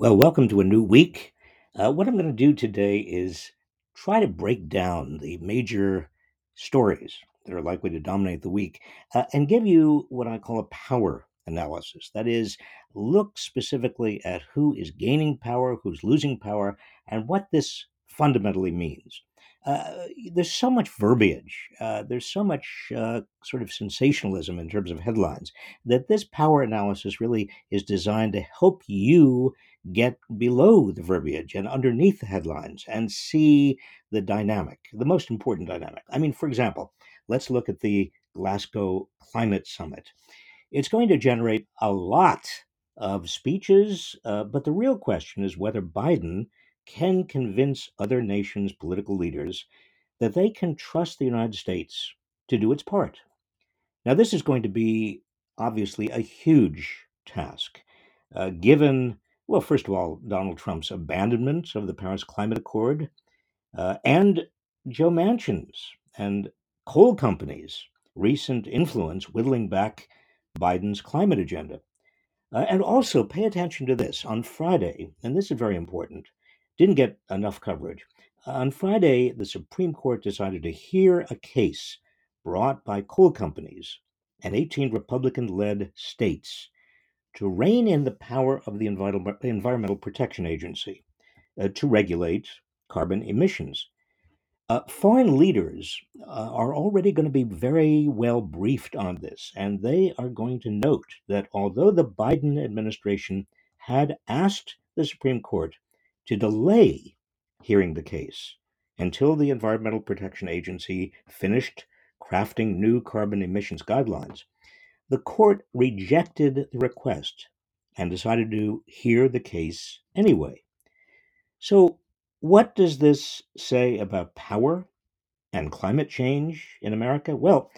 Well, welcome to a new week. Uh, what I'm going to do today is try to break down the major stories that are likely to dominate the week uh, and give you what I call a power analysis. That is, look specifically at who is gaining power, who's losing power, and what this fundamentally means. Uh, there's so much verbiage, uh, there's so much uh, sort of sensationalism in terms of headlines that this power analysis really is designed to help you get below the verbiage and underneath the headlines and see the dynamic, the most important dynamic. I mean, for example, let's look at the Glasgow Climate Summit. It's going to generate a lot of speeches, uh, but the real question is whether Biden can convince other nations' political leaders that they can trust the United States to do its part. Now, this is going to be obviously a huge task, uh, given, well, first of all, Donald Trump's abandonment of the Paris Climate Accord uh, and Joe Manchin's and coal companies' recent influence whittling back Biden's climate agenda. Uh, and also pay attention to this. On Friday, and this is very important, didn't get enough coverage. On Friday, the Supreme Court decided to hear a case brought by coal companies and 18 Republican led states to rein in the power of the Environmental Protection Agency uh, to regulate carbon emissions. Uh, foreign leaders uh, are already going to be very well briefed on this, and they are going to note that although the Biden administration had asked the Supreme Court to delay hearing the case until the Environmental Protection Agency finished crafting new carbon emissions guidelines, the court rejected the request and decided to hear the case anyway. So, what does this say about power and climate change in America? Well,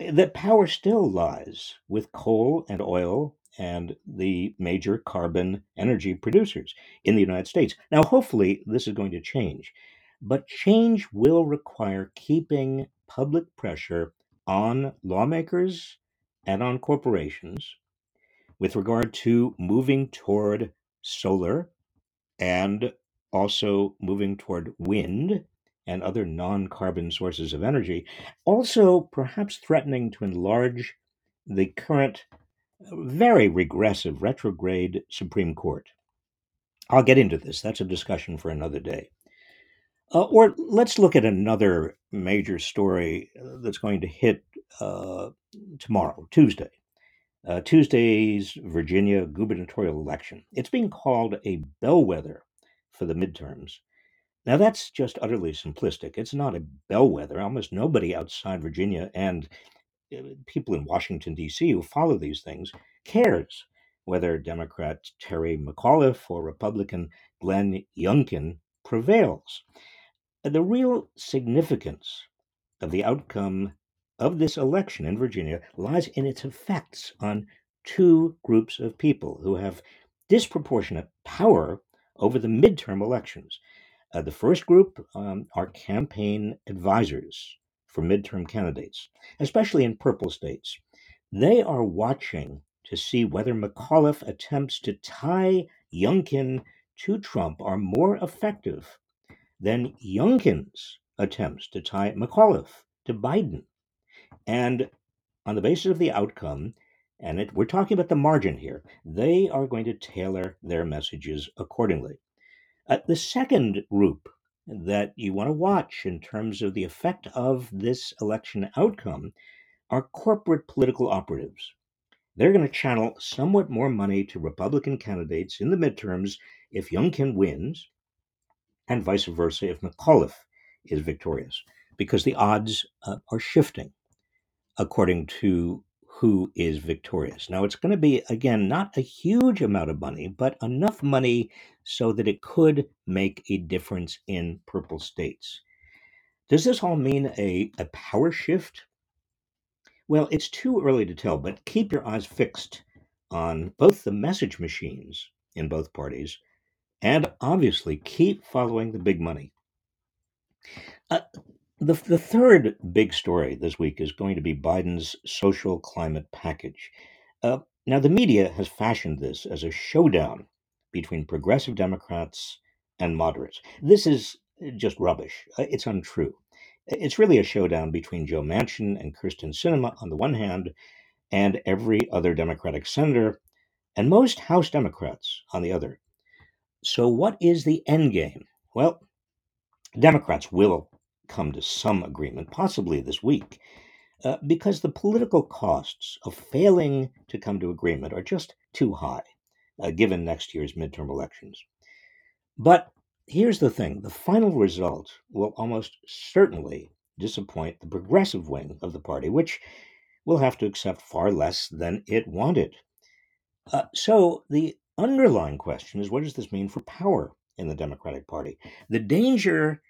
that power still lies with coal and oil and the major carbon energy producers in the United States. Now, hopefully, this is going to change, but change will require keeping public pressure on lawmakers and on corporations with regard to moving toward solar and also moving toward wind and other non carbon sources of energy, also perhaps threatening to enlarge the current very regressive retrograde Supreme Court. I'll get into this. That's a discussion for another day. Uh, or let's look at another major story uh, that's going to hit uh, tomorrow, Tuesday. Uh, Tuesday's Virginia gubernatorial election. It's being called a bellwether for the midterms. Now, that's just utterly simplistic. It's not a bellwether. Almost nobody outside Virginia and people in Washington, D.C., who follow these things cares whether Democrat Terry McAuliffe or Republican Glenn Youngkin prevails. The real significance of the outcome of this election in Virginia lies in its effects on two groups of people who have disproportionate power over the midterm elections. Uh, the first group um, are campaign advisors for midterm candidates, especially in purple states. They are watching to see whether McAuliffe attempts to tie Youngkin to Trump are more effective than Youngkin's attempts to tie McAuliffe to Biden. And on the basis of the outcome, and it, we're talking about the margin here, they are going to tailor their messages accordingly. Uh, the second group that you want to watch in terms of the effect of this election outcome are corporate political operatives. They're going to channel somewhat more money to Republican candidates in the midterms if Youngkin wins, and vice versa if McAuliffe is victorious, because the odds uh, are shifting according to who is victorious. Now, it's going to be, again, not a huge amount of money, but enough money so that it could make a difference in purple states. Does this all mean a, a power shift? Well, it's too early to tell, but keep your eyes fixed on both the message machines in both parties and obviously keep following the big money. Uh, the, the third big story this week is going to be Biden's social climate package. Uh, now, the media has fashioned this as a showdown between progressive Democrats and moderates. This is just rubbish. Uh, It's untrue. It's really a showdown between Joe Manchin and Kyrsten Sinema on the one hand, and every other Democratic senator and most House Democrats on the other. So, what is the end game? Well, Democrats will come to some agreement, possibly this week, uh, because the political costs of failing to come to agreement are just too high, uh, given next year's midterm elections. But here's the thing the final result will almost certainly disappoint the progressive wing of the party, which will have to accept far less than it wanted. Uh, so the underlying question is what does this mean for power in the Democratic Party? The danger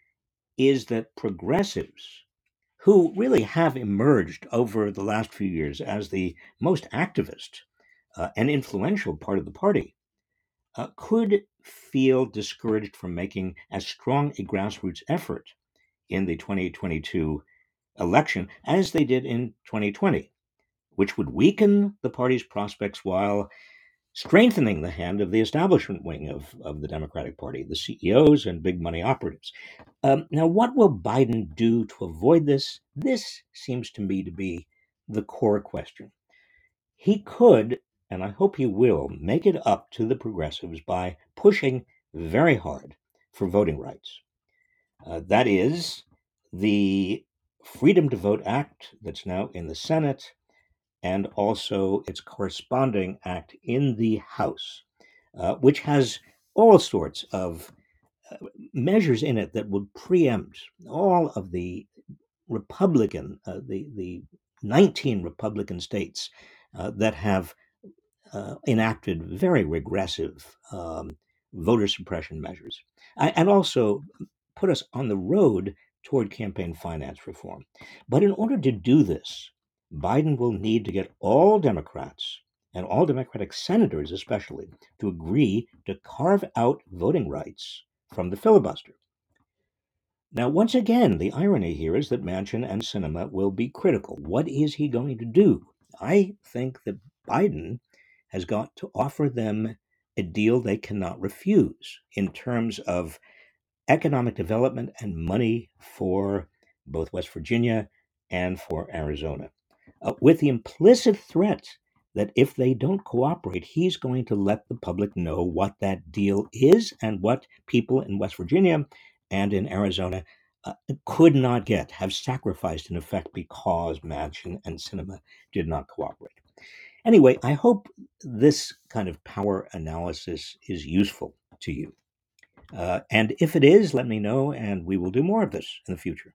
is that progressives, who really have emerged over the last few years as the most activist uh, and influential part of the party, uh, could feel discouraged from making as strong a grassroots effort in the 2022 election as they did in 2020, which would weaken the party's prospects while strengthening the hand of the establishment wing of, of the Democratic Party, the CEOs and big money operatives. Um, now, what will Biden do to avoid this? This seems to me to be the core question. He could, and I hope he will, make it up to the progressives by pushing very hard for voting rights. Uh, that is, the Freedom to Vote Act that's now in the Senate and also its corresponding act in the House, uh, which has all sorts of uh, measures in it that would preempt all of the Republican, uh, the the 19 Republican states uh, that have uh, enacted very regressive um, voter suppression measures, and also put us on the road toward campaign finance reform. But in order to do this, Biden will need to get all Democrats and all Democratic senators, especially, to agree to carve out voting rights from the filibuster. Now, once again, the irony here is that Manchin and Sinema will be critical. What is he going to do? I think that Biden has got to offer them a deal they cannot refuse in terms of economic development and money for both West Virginia and for Arizona, uh, with the implicit threat that if they don't cooperate, he's going to let the public know what that deal is and what people in West Virginia and in Arizona uh, could not get, have sacrificed in effect because Manchin and Sinema did not cooperate. Anyway, I hope this kind of power analysis is useful to you. Uh, and if it is, let me know, and we will do more of this in the future.